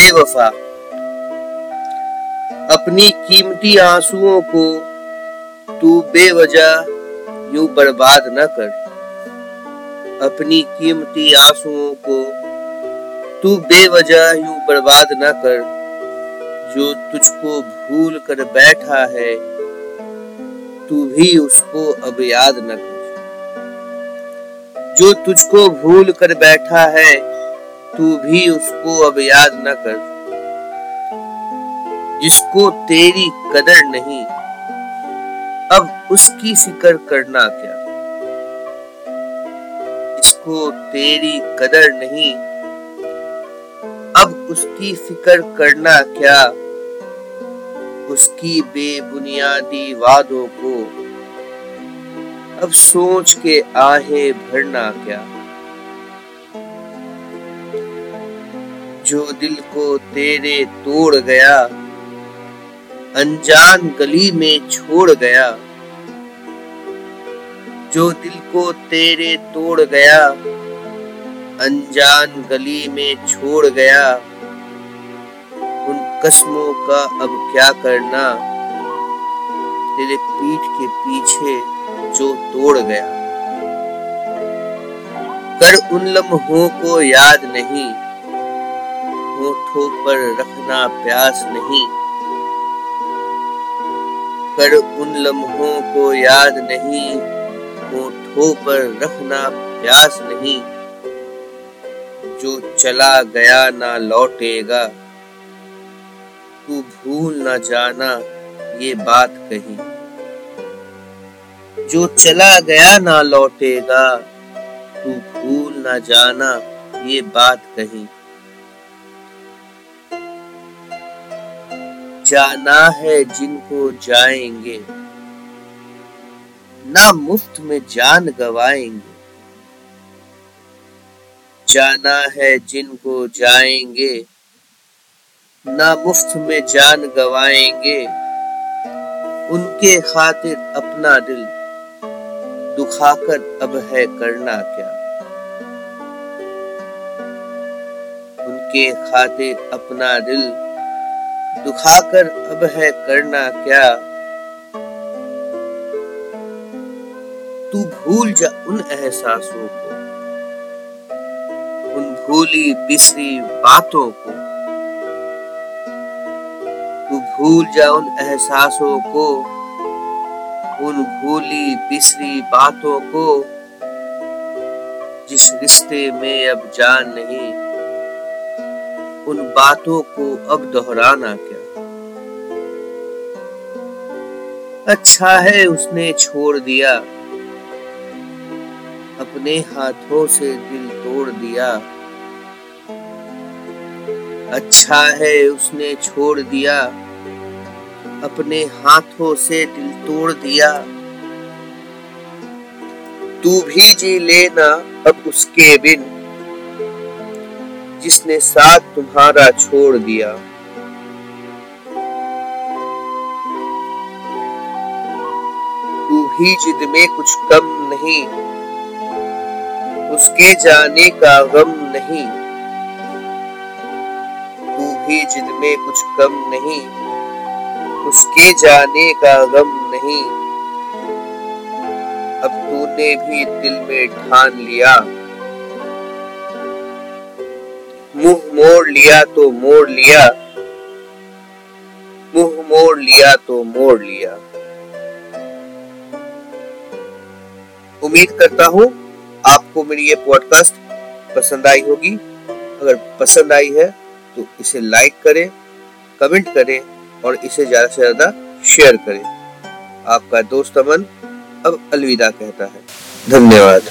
बेवफा। अपनी कीमती आंसुओं को तू बेवजह यूँ बर्बाद न कर। अपनी कीमती आंसुओं को तू बेवजह यूँ बर्बाद न कर, जो तुझको भूल कर बैठा है, तू भी उसको अब याद न कर। जो तुझको भूल कर बैठा है तू भी उसको अब याद न कर। जिसको तेरी कदर नहीं, अब उसकी फ़िक्र करना क्या? जिसको तेरी कदर नहीं, अब उसकी फ़िक्र करना क्या? उसकी बेबुनियादी वादों को अब सोच के आहे भरना क्या? जो दिल को तेरे तोड़ गया, अनजान गली में छोड़ गया। जो दिल को तेरे तोड़ गया, अनजान गली में छोड़ गया। उन कस्मों का अब क्या करना? तेरे पीठ के पीछे जो तोड़ गया। कर उन लम्हों को याद नहीं। होठों पर रखना प्यास नहीं। कर उन लम्हों को याद नहीं, होठों पर रखना प्यास नहीं। जो चला गया ना लौटेगा, तू भूल ना जाना ये बात कही। जो चला गया ना लौटेगा, तू भूल ना जाना ये बात कही। जाना है जिनको जाएँगे, ना मुफ़्त में जान गवाएँगे। जाना है जिनको जाएँगे, ना मुफ़्त में जान गवाएँगे। उनके खातिर अपना दिल दुखाकर अब है करना क्या? उनके खातिर अपना दिल दुखाकर अब है करना क्या? तू भूल जा उन एहसासों को, उन भूली बिसरी बातों को। तू भूल जा उन एहसासों को, उन भूली बिसरी बातों को, जिस रिश्ते में अब जान नहीं। उन बातों को अब दोहराना क्या? अच्छा है उसने छोड़ दिया। अपने हाथों से दिल तोड़ दिया। अच्छा है उसने छोड़ दिया। अपने हाथों से दिल तोड़ दिया। तू भी जी लेना अब उसके बिन। जिसने साथ तुम्हारा छोड़ दिया। तू भी जिद में कुछ कम नहीं। उसके जाने का गम नहीं। तू भी जिद में कुछ कम नहीं। उसके जाने का गम नहीं। अब तूने भी दिल में ठान लिया। मोड़ लिया तो मोड़ लिया। मुँह मोड़ लिया तो मोड़ लिया। उम्मीद करता हूँ आपको मेरी ये पॉडकास्ट पसंद आई होगी। अगर पसंद आई है तो इसे लाइक करें कमेंट करें और इसे ज़्यादा से ज़्यादा शेयर करें। आपका दोस्त अमन अब अलविदा कहता है। धन्यवाद।